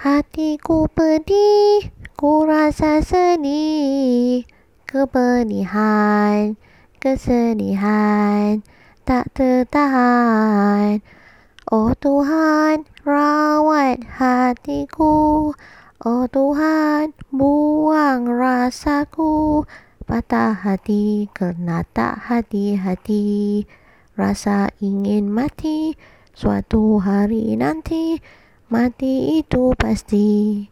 Hatiku pedih, ku rasa sedih. Kepedihan, kesedihan Tak tertahan. Oh Tuhan, rawat hatiku. Oh Tuhan, buang rasaku. Patah hati kerana tak hati-hati. Rasa ingin mati Suatu hari nanti Mati itu pasti